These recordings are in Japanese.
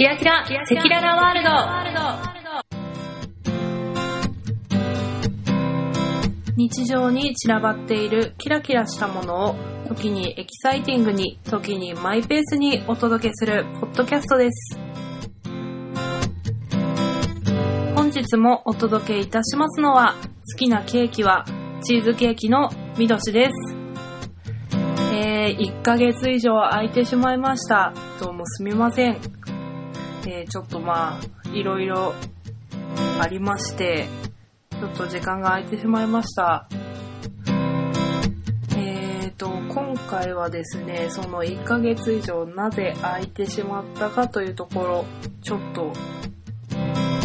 キラキラ、セキララワールド。日常に散らばっているキラキラしたものを時にエキサイティングに時にマイペースにお届けするポッドキャストです。本日もお届けいたしますのは好きなケーキはチーズケーキのみどしです。えー、1ヶ月以上空いてしまいました。どうもすみません。え、ちょっとまあいろいろありましてちょっと時間が空いてしまいました。えーと、今回はですね、その1ヶ月以上なぜ空いてしまったかというところ、ちょっと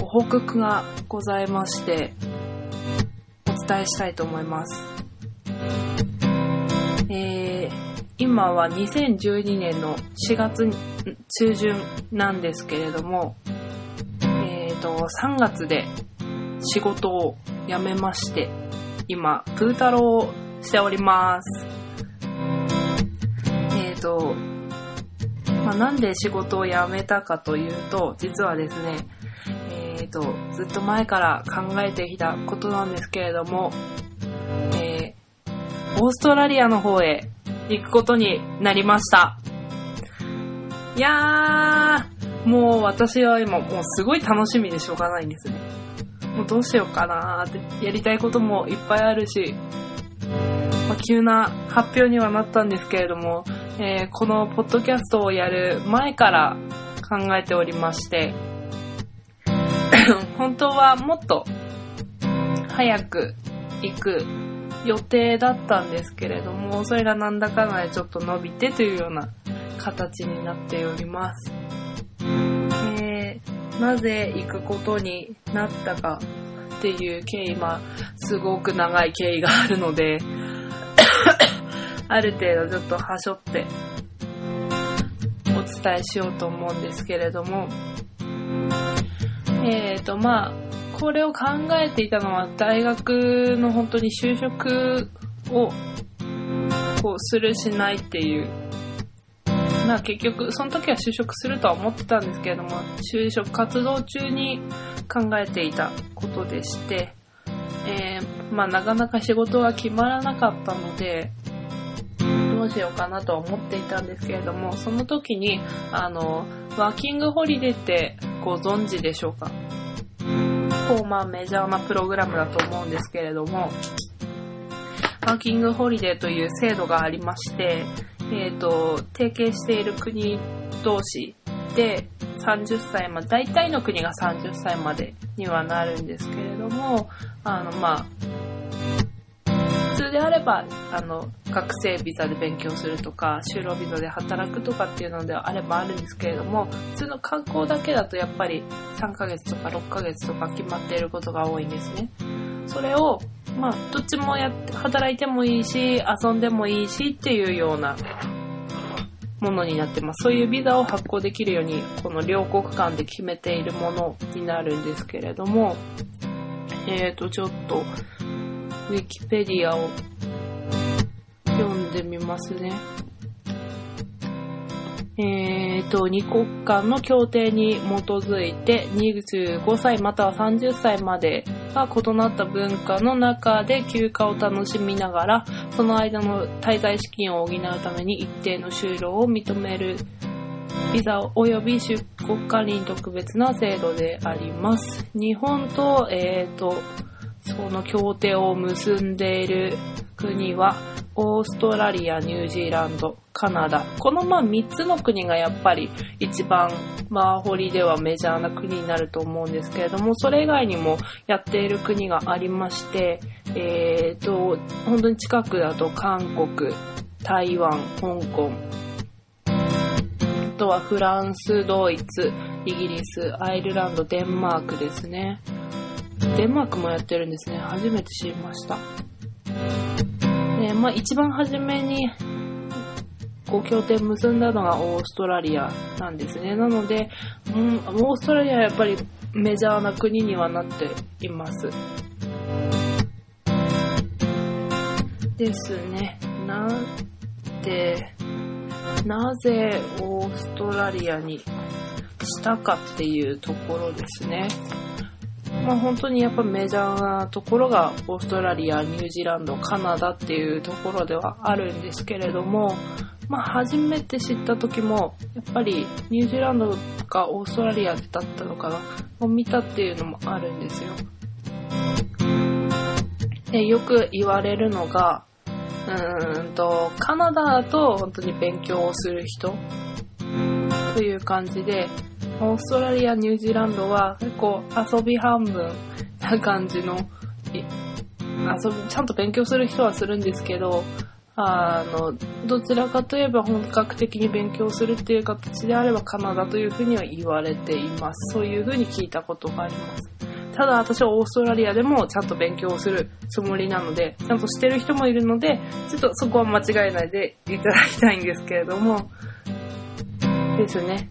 ご報告がございまして、お伝えしたいと思います。えー、今は2012年の4月中旬なんですけれども、えーと、3月で仕事を辞めまして、今、プー太郎をしております。えっ、ー、と、まあ、なんで仕事を辞めたかというと、実はですね、えっ、ー、と、ずっと前から考えてきたことなんですけれども、えー、オーストラリアの方へ行くことになりました。いやー、もう私は今もうすごい楽しみでしょうがないんですね。もうどうしようかなーってやりたいこともいっぱいあるし、まあ、急な発表にはなったんですけれども、えー、このポッドキャストをやる前から考えておりまして、本当はもっと早く行く予定だったんですけれども、それがなんだかんだでちょっと伸びてというような形になっております。なぜ行くことになったかっていう経緯、まあ、すごく長い経緯があるので ある程度ちょっとはしょってお伝えしようと思うんですけれども、えっ、ー、と、まあ、これを考えていたのは大学の本当に就職をこうするしないっていう。まあ結局、その時は就職するとは思ってたんですけれども、就職活動中に考えていたことでして、えー、まあなかなか仕事が決まらなかったので、どうしようかなとは思っていたんですけれども、その時に、あの、ワーキングホリデーってご存知でしょうか？こう、まあメジャーなプログラムだと思うんですけれども、ワーキングホリデーという制度がありまして、えっ、ー、と、提携している国同士で30歳まで、大体の国が30歳までにはなるんですけれども、あの、まあ、であれば、あの、学生ビザで勉強するとか、就労ビザで働くとかっていうのであればあるんですけれども、普通の観光だけだとやっぱり3ヶ月とか6ヶ月とか決まっていることが多いんですね。それをまあ、どっちもやって、働いてもいいし、遊んでもいいしっていうようなものになってます。そういうビザを発行できるように、この両国間で決めているものになるんですけれども、えーと、ちょっと、ウィキペディアを読んでみますね。えーと、二国間の協定に基づいて25歳または30歳までが異なった文化の中で休暇を楽しみながら、その間の滞在資金を補うために一定の就労を認めるビザ及び出国管理に特別な制度であります。日本と、えーと、その協定を結んでいる国は、オーストラリア、ニュージーランド、カナダ。このまあ3つの国がやっぱり一番マーホリではメジャーな国になると思うんですけれども、それ以外にもやっている国がありまして、えーと、本当に近くだと韓国、台湾、香港、あとはフランス、ドイツ、イギリス、アイルランド、デンマークですね。デンマークもやってるんですね。初めて知りました。で、まあ一番初めに、こう協定結んだのがオーストラリアなんですね。なので、うん、オーストラリアはやっぱりメジャーな国にはなっています。ですね。なんで、なぜオーストラリアにしたかっていうところですね。まあ本当にやっぱメジャーなところがオーストラリア、ニュージーランド、カナダっていうところではあるんですけれども、まあ初めて知った時も、やっぱりニュージーランドかオーストラリアだったのかなを見たっていうのもあるんですよ。でよく言われるのが、うーんと、カナダだと本当に勉強をする人という感じで、オーストラリア、ニュージーランドは結構遊び半分な感じの、遊び、ちゃんと勉強する人はするんですけど、あの、どちらかといえば本格的に勉強するっていう形であればカナダというふうには言われています。そういうふうに聞いたことがあります。ただ私はオーストラリアでもちゃんと勉強をするつもりなので、ちゃんとしてる人もいるので、ちょっとそこは間違えないでいただきたいんですけれども、ですね。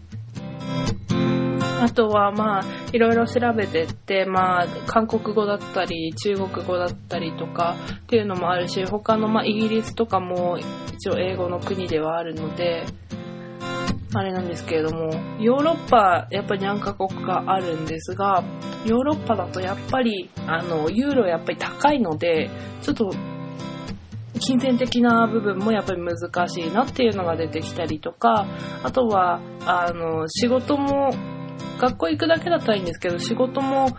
あとはまあ、いろいろ調べてって、まあ、韓国語だったり、中国語だったりとかっていうのもあるし、他のまあ、イギリスとかも一応英語の国ではあるので、あれなんですけれども、ヨーロッパ、やっぱり何カ国かあるんですが、ヨーロッパだとやっぱり、あの、ユーロやっぱり高いので、ちょっと、金銭的な部分もやっぱり難しいなっていうのが出てきたりとか、あとは、あの、仕事も学校行くだけだったらいいんですけど、仕事も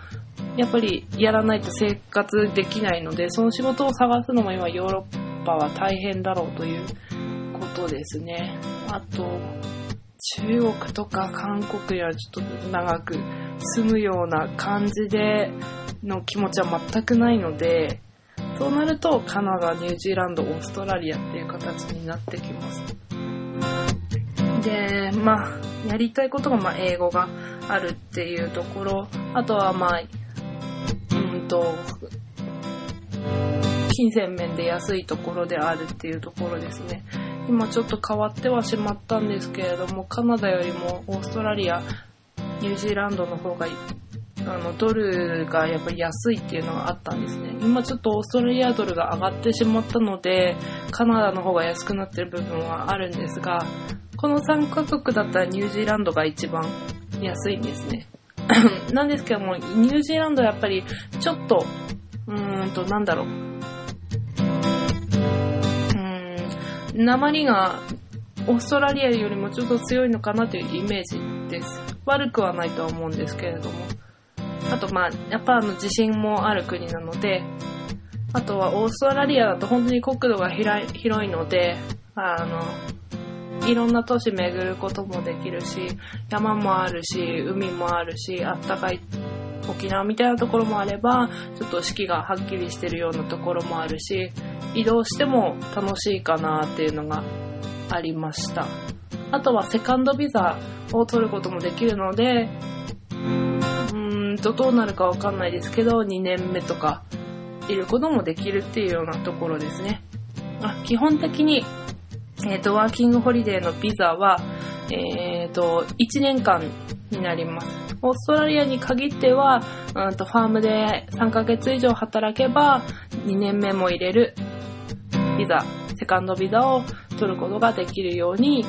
やっぱりやらないと生活できないので、その仕事を探すのも今ヨーロッパは大変だろうということですね。あと、中国とか韓国にはちょっと長く住むような感じでの気持ちは全くないので、そうなるとカナダ、ニュージーランド、オーストラリアっていう形になってきます。で、まあ、やりたいことがまあ英語があるっていうところ、あとはまあ、うんと、金銭面で安いところであるっていうところですね。今ちょっと変わってはしまったんですけれども、カナダよりもオーストラリア、ニュージーランドの方が、あの、ドルがやっぱり安いっていうのがあったんですね。今ちょっとオーストラリアドルが上がってしまったので、カナダの方が安くなってる部分はあるんですが、この3カ国だったらニュージーランドが一番安いんですね。なんですけども、ニュージーランドはやっぱりちょっと、うーんと、なんだろう。うーん、鉛がオーストラリアよりもちょっと強いのかなというイメージです。悪くはないとは思うんですけれども。あとまあ、やっぱあの地震もある国なので、あとはオーストラリアだと本当に国土が広いので、あの、いろんな都市巡ることもできるし、山もあるし、海もあるし、あったかい沖縄みたいなところもあれば、ちょっと四季がはっきりしてるようなところもあるし、移動しても楽しいかなっていうのがありました。あとはセカンドビザを取ることもできるので、うーんとどうなるかわかんないですけど、2年目とかいることもできるっていうようなところですね。あ基本的にえっ、ー、と、ワーキングホリデーのビザは、えっ、ー、と、1年間になります。オーストラリアに限っては、うんとファームで3ヶ月以上働けば、2年目も入れるビザ、セカンドビザを取ることができるように、い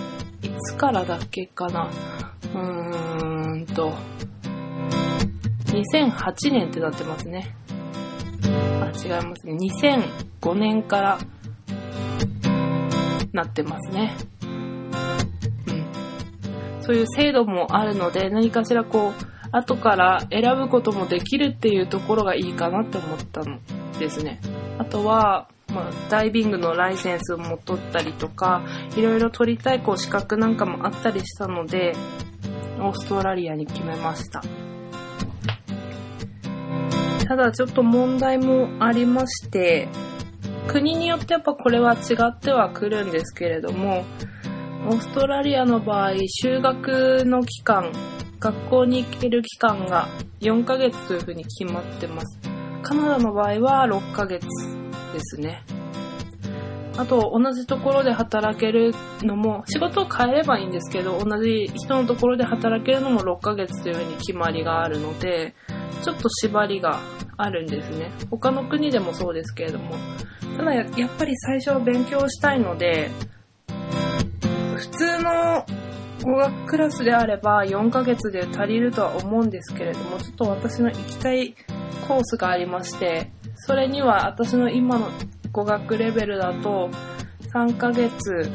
つからだっけかな。うーんと、2008年ってなってますね。あ、違いますね。2005年からなってますね。うん。そういう制度もあるので、何かしらこう、後から選ぶこともできるっていうところがいいかなって思ったのですね。あとは、まあ、ダイビングのライセンスも取ったりとか、いろいろ取りたいこう資格なんかもあったりしたので、オーストラリアに決めました。ただちょっと問題もありまして、国によってやっぱこれは違ってはくるんですけれども、オーストラリアの場合、修学の期間、学校に行ける期間が4ヶ月というふうに決まってます。カナダの場合は6ヶ月ですね。あと、同じところで働けるのも、仕事を変えればいいんですけど、同じ人のところで働けるのも6ヶ月というふうに決まりがあるので、ちょっと縛りがあるんですね。他の国でもそうですけれども。ただやっぱり最初は勉強したいので、普通の語学クラスであれば4ヶ月で足りるとは思うんですけれども、ちょっと私の行きたいコースがありまして、それには私の今の語学レベルだと3ヶ月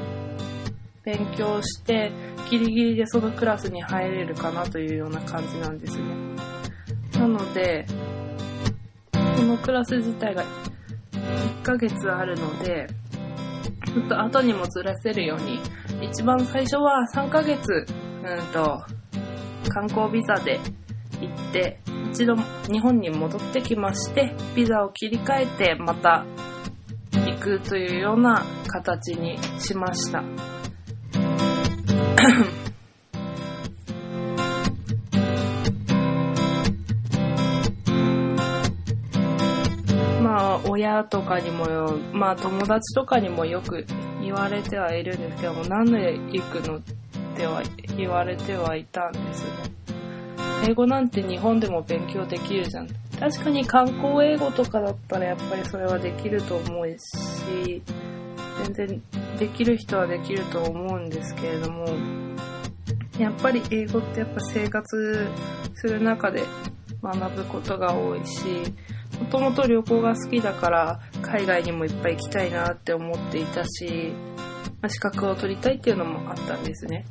勉強してギリギリでそのクラスに入れるかなというような感じなんですね。なので、このクラス自体が1ヶ月あるので、ちょっと後にもずらせるように、一番最初は3ヶ月、うんと、観光ビザで行って、一度日本に戻ってきまして、ビザを切り替えてまた行くというような形にしました。親とかにもよ、まあ友達とかにもよく言われてはいるんですけども、なんで行くのっては言われてはいたんですね。英語なんて日本でも勉強できるじゃん。確かに観光英語とかだったらやっぱりそれはできると思うし、全然できる人はできると思うんですけれども、やっぱり英語ってやっぱ生活する中で学ぶことが多いし、もともと旅行が好きだから海外にもいっぱい行きたいなって思っていたし、ま、資格を取りたいっていうのもあったんですね。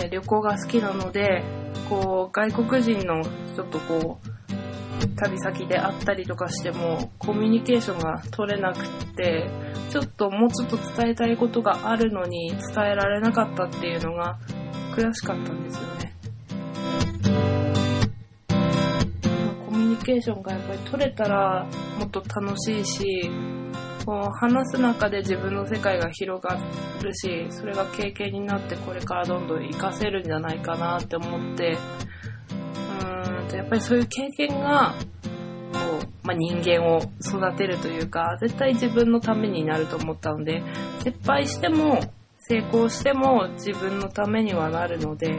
で、旅行が好きなので、こう、外国人の人とこう、旅先で会ったりとかしてもコミュニケーションが取れなくってちょっともうちょっと伝えたいことがあるのに伝えられなかったっていうのが悔しかったんですよね。ケーションがやっぱり取れたらもっと楽しいし、こう話す中で自分の世界が広がるし、それが経験になってこれからどんどん活かせるんじゃないかなって思って、うーんとやっぱりそういう経験が、こう、まあ、人間を育てるというか、絶対自分のためになると思ったので、失敗しても成功しても自分のためにはなるので、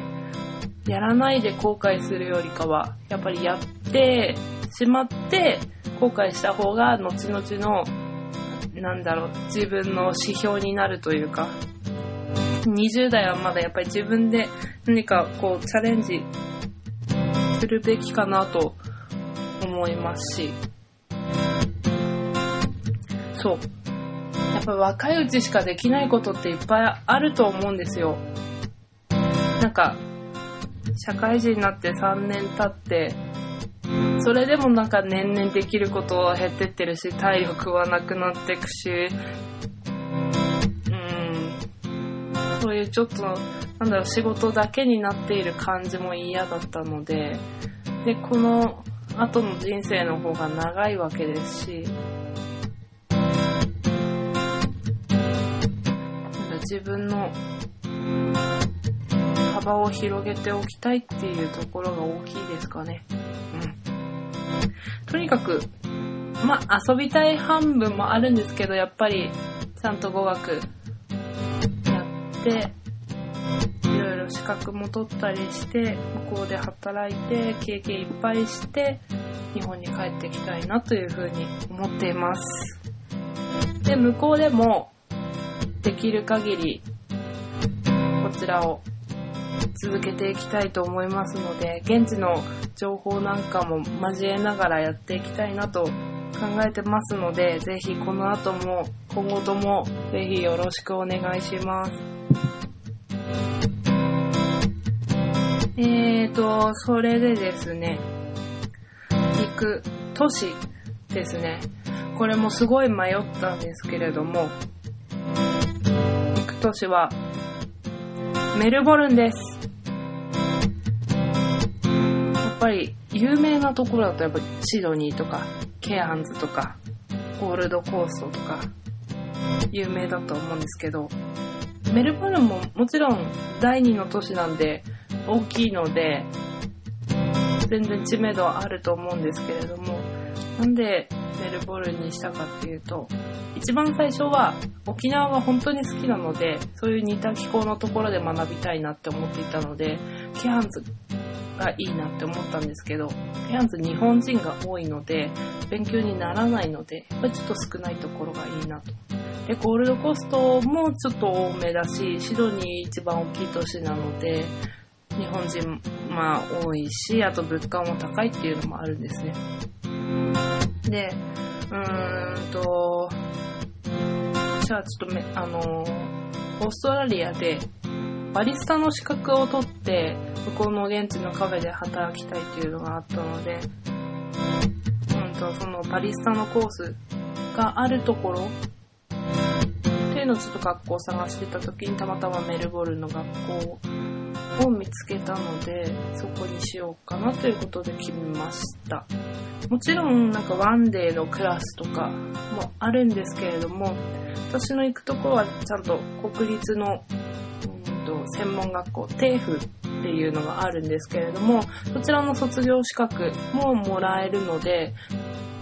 やらないで後悔するよりかは、やっぱりやってしまって後悔した方が後々のなんだろう自分の指標になるというか20代はまだやっぱり自分で何かこうチャレンジするべきかなと思いますし。そう。やっぱ若いうちしかできないことっていっぱいあると思うんですよ。なんか社会人になって3年経ってそれでもなんか年々できることは減ってってるし、体力はなくなってくし、うん、そういうちょっと、なんだろう、仕事だけになっている感じも嫌だったので、で、この後の人生の方が長いわけですし、自分の幅を広げておきたいっていうところが大きいですかね。とにかく、まあ、遊びたい半分もあるんですけど、やっぱり、ちゃんと語学やって、いろいろ資格も取ったりして、向こうで働いて、経験いっぱいして、日本に帰ってきたいなというふうに思っています。で、向こうでも、できる限り、こちらを続けていきたいと思いますので、現地の情報なんかも交えながらやっていきたいなと考えてますので、ぜひこの後も今後ともぜひよろしくお願いします。えーと、それでですね、行く都市ですね。これもすごい迷ったんですけれども、行く都市はメルボルンですやっ。ぱり有名なところだとやっぱシドニーとかケアンズとかゴールドコーストとか有名だと思うんですけどメルボルンももちろん第2の都市なんで大きいので全然知名度はあると思うんですけれどもなんでメルボルンにしたかっていうと一番最初は沖縄が本当に好きなのでそういう似た気候のところで学びたいなって思っていたのでケアンズがいいなって思ったんですけど、ペアンズ日本人が多いので、勉強にならないので、やっぱりちょっと少ないところがいいなと。で、ゴールドコストもちょっと多めだし、シドニー一番大きい都市なので、日本人、まあ多いし、あと物価も高いっていうのもあるんですね。で、うーんと、じゃあちょっとめ、あのオーストラリアでバリスタの資格を取って向こうの現地のカフェで働きたいっていうのがあったので、うんと、そのバリスタのコースがあるところっていうのをちょっと学校を探してた時にたまたまメルボルンの学校を見つけたのでそこにしようかなということで決めました。もちろんなんかワンデーのクラスとかもあるんですけれども私の行くところはちゃんと国立のうんと専門学校 TAFE っていうのがあるんですけれどもそちらの卒業資格ももらえるので、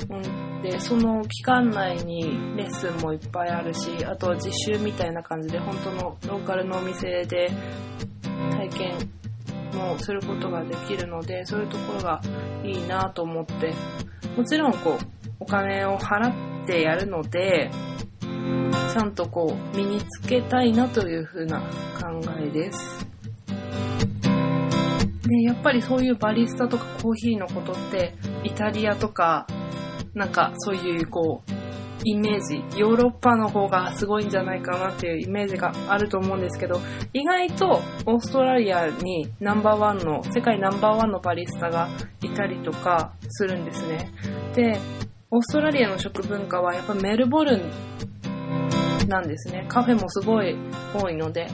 うん、でその期間内にレッスンもいっぱいあるしあとは実習みたいな感じで本当のローカルのお店で体験もすることができるのでそういうところがいいなと思って。もちろんこうお金を払ってやるのでちゃんとこう身につけたいなというふうな考えです。でやっぱりそういうバリスタとかコーヒーのことってイタリアとかなんかそういうこうイメージ、ヨーロッパの方がすごいんじゃないかなっていうイメージがあると思うんですけど、意外とオーストラリアにナンバーワンの、世界ナンバーワンのバリスタがいたりとかするんですね。で、オーストラリアの食文化はやっぱメルボルンなんですね。カフェもすごい多いので、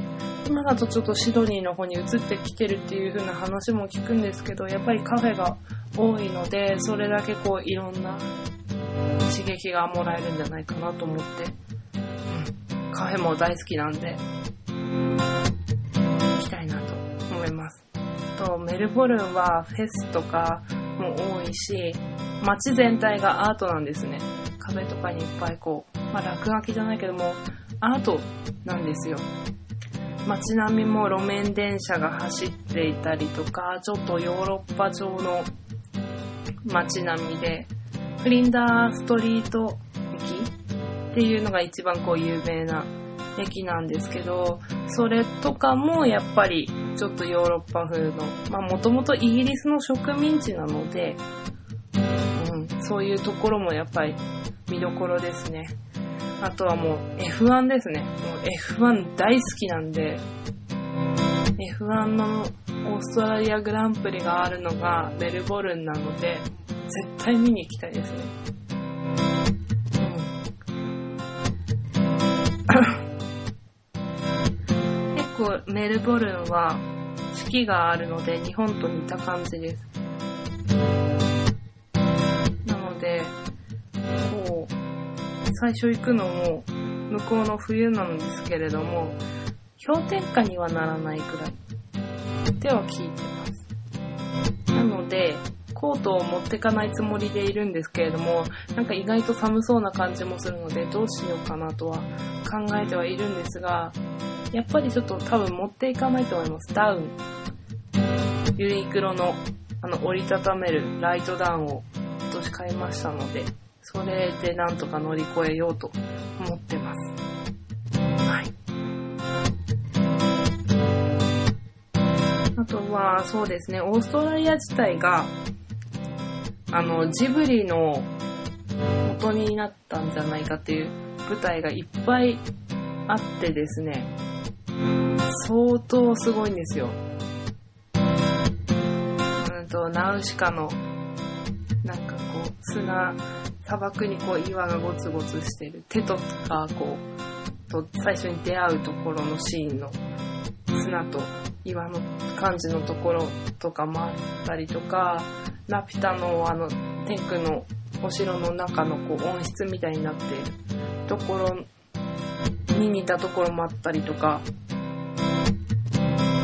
今だとちょっとシドニーの方に移ってきてるっていう風な話も聞くんですけど、やっぱりカフェが多いので、それだけこういろんな刺激がもらえるんじゃないかなと思って、うん、カフェも大好きなんで、行きたいなと思います。と、メルボルンはフェスとかも多いし、街全体がアートなんですね。壁とかにいっぱいこう、まあ落書きじゃないけども、アートなんですよ。街並みも路面電車が走っていたりとか、ちょっとヨーロッパ調の街並みで、フリンダーストリート駅っていうのが一番こう有名な駅なんですけど、それとかもやっぱりちょっとヨーロッパ風の、まあもともとイギリスの植民地なので、うん、そういうところもやっぱり見どころですね。あとはもう F1 ですね。もう F1 大好きなんで、F1 のオーストラリアグランプリがあるのがメルボルンなので、絶対見に行きたいですね。結構メルボルンは四季があるので日本と似た感じです。なので、こう、最初行くのも向こうの冬なんですけれども、氷点下にはならないくらいでは聞いてます。なので、コートを持ってかないつもりでいるんですけれども、なんか意外と寒そうな感じもするので、どうしようかなとは考えてはいるんですが、やっぱりちょっと多分持っていかないと思います。ダウン。ユニクロのあの折りたためるライトダウンを今年買いましたので、それでなんとか乗り越えようと思ってます。はい。あとは、そうですね、オーストラリア自体があの、ジブリの元になったんじゃないかっていう舞台がいっぱいあってですね、相当すごいんですよ。うんと、ナウシカの、なんかこう、砂、砂漠にこう岩がゴツゴツしてる。手とか、こう、と最初に出会うところのシーンの砂と岩の感じのところとかもあったりとか、ラピュタのあの天空のお城の中のこう温室みたいになっているところに似たところもあったりとか、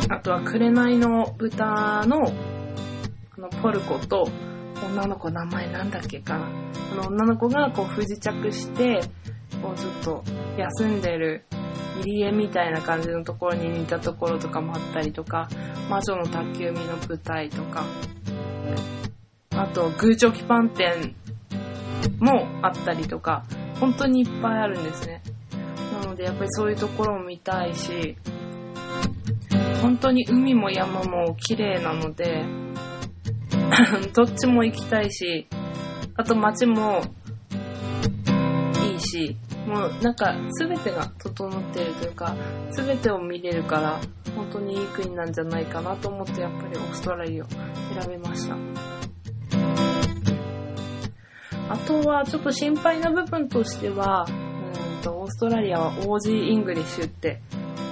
あとは紅の豚のあのポルコと女の子名前なんだっけか。な。あの女の子がこう不時着して、こうちょっと休んでる入り江みたいな感じのところに似たところとかもあったりとか、魔女の宅急便の舞台とか、あと、グーチョキパン店もあったりとか、本当にいっぱいあるんですね。なのでやっぱりそういうところも見たいし、本当に海も山も綺麗なので、どっちも行きたいし、あと街もいいし、もうなんか全てが整っているというか、全てを見れるから、本当にいい国なんじゃないかなと思ってやっぱりオーストラリアを選びました。あとはちょっと心配な部分としては、うんとオーストラリアは Aussie English って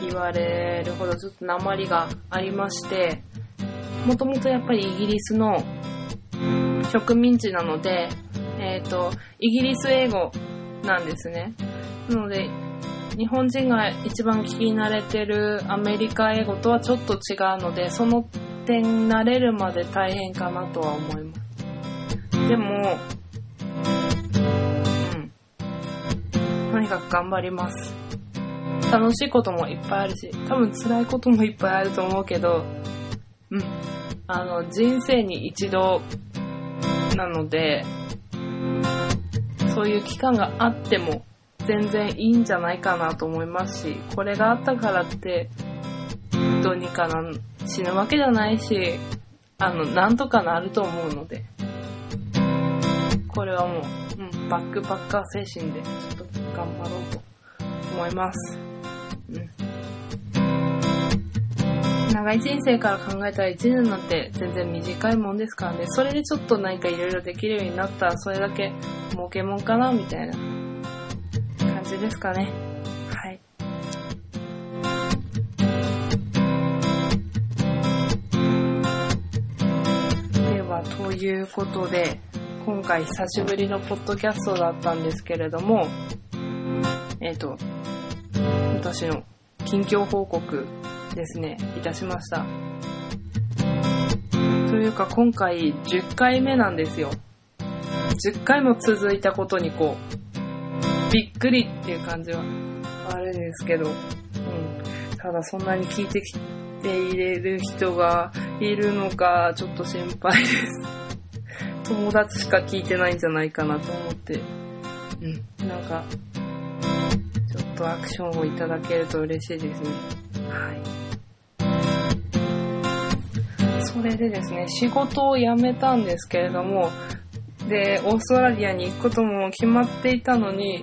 言われるほどちょっと訛りがありまして、もともとやっぱりイギリスの植民地なので、えっ、ー、と、イギリス英語なんですね。なので、日本人が一番聞き慣れてるアメリカ英語とはちょっと違うので、その点慣れるまで大変かなとは思います。でも、とにかく頑張ります。楽しいこともいっぱいあるし、多分辛いこともいっぱいあると思うけど、うん。あの、人生に一度なので、そういう期間があっても全然いいんじゃないかなと思いますし、これがあったからって、どうにかな、死ぬわけじゃないし、あの、なんとかなると思うので、これはもう、うん、バックパッカー精神で頑張ろうと思います。長い人生から考えたら1年なんて全然短いもんですからね。それでちょっと何かいろいろできるようになったらそれだけ儲けもんかなみたいな感じですかね。はい。では、ということで、今回久しぶりのポッドキャストだったんですけれども、えっ、ー、と、私の近況報告ですね、いたしました。というか今回10回目なんですよ。10回も続いたことにこう、びっくりっていう感じはあるんですけど、うん。ただそんなに聞いてきていれる人がいるのか、ちょっと心配です。友達しか聞いてないんじゃないかなと思って、うん。なんか、とアクションをいただけると嬉しいですね。はい。それでですね、仕事を辞めたんですけれども、で、オーストラリアに行くことも決まっていたのに、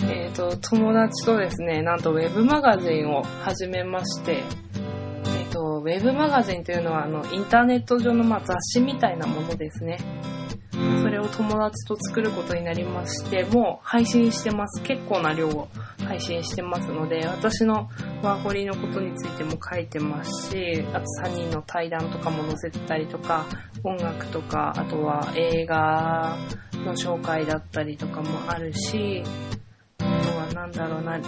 えっ、ー、と、友達とですね、なんとウェブマガジンを始めまして、えっ、ー、と、ウェブマガジンというのは、あの、インターネット上の、まあ、雑誌みたいなものですね。それを友達と作ることになりまして、もう配信してます。結構な量を配信してますので、私のワーホリのことについても書いてますし、あと3人の対談とかも載せてたりとか、音楽とか、あとは映画の紹介だったりとかもあるし、あとはなんだろうな、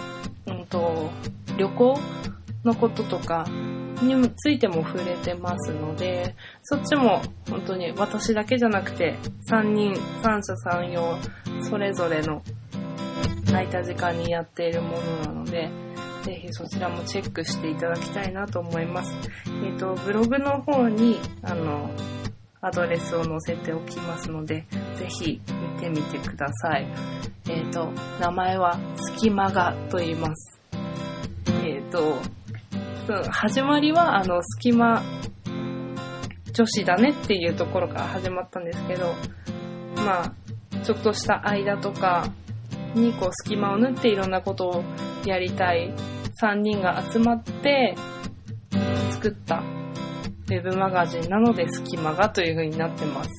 うんと、旅行のこととかについても触れてますので、そっちも本当に私だけじゃなくて、3人、三者三様、それぞれの空いた時間にやっているものなので、ぜひそちらもチェックしていただきたいなと思います。えっ、ー、と、ブログの方に、あの、アドレスを載せておきますので、ぜひ見てみてください。えっ、ー、と、名前は隙間がと言います。えっ、ー、と、始まりは、あの、隙間女子だねっていうところから始まったんですけど、まあ、ちょっとした間とかにこう隙間を縫っていろんなことをやりたい3人が集まって作ったウェブマガジンなので隙間がという風になってます。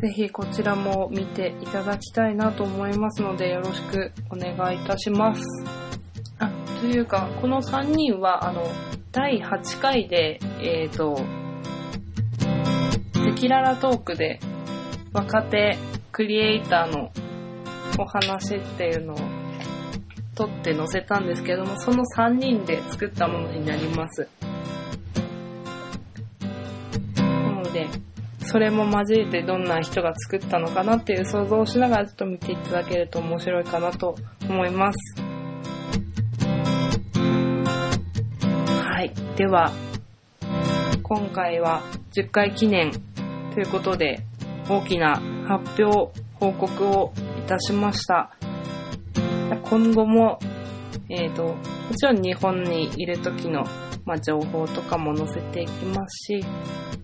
ぜひこちらも見ていただきたいなと思いますのでよろしくお願いいたします。というか、この3人は、あの、第8回で、えっ、ー、と、赤裸々トークで若手クリエイターのお話っていうのを撮って載せたんですけども、その3人で作ったものになります。なので、それも交えてどんな人が作ったのかなっていう想像をしながらちょっと見ていただけると面白いかなと思います。では、今回は10回記念ということで、大きな発表、報告をいたしました。今後も、えっ、と、もちろん日本にいる時の、ま、情報とかも載せていきますし、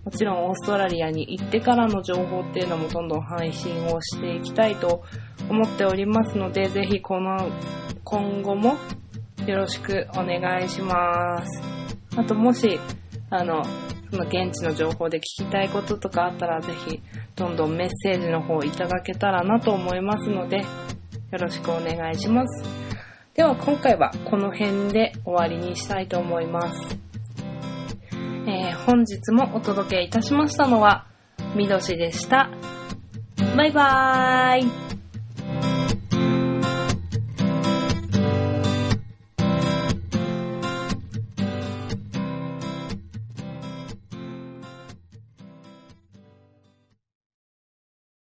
もちろんオーストラリアに行ってからの情報っていうのもどんどん配信をしていきたいと思っておりますので、ぜひこの、今後もよろしくお願いします。あともし、あの、その現地の情報で聞きたいこととかあったらぜひどんどんメッセージの方いただけたらなと思いますのでよろしくお願いします。では今回はこの辺で終わりにしたいと思います。えー本日もお届けいたしましたのはみどしでした。バイバーイ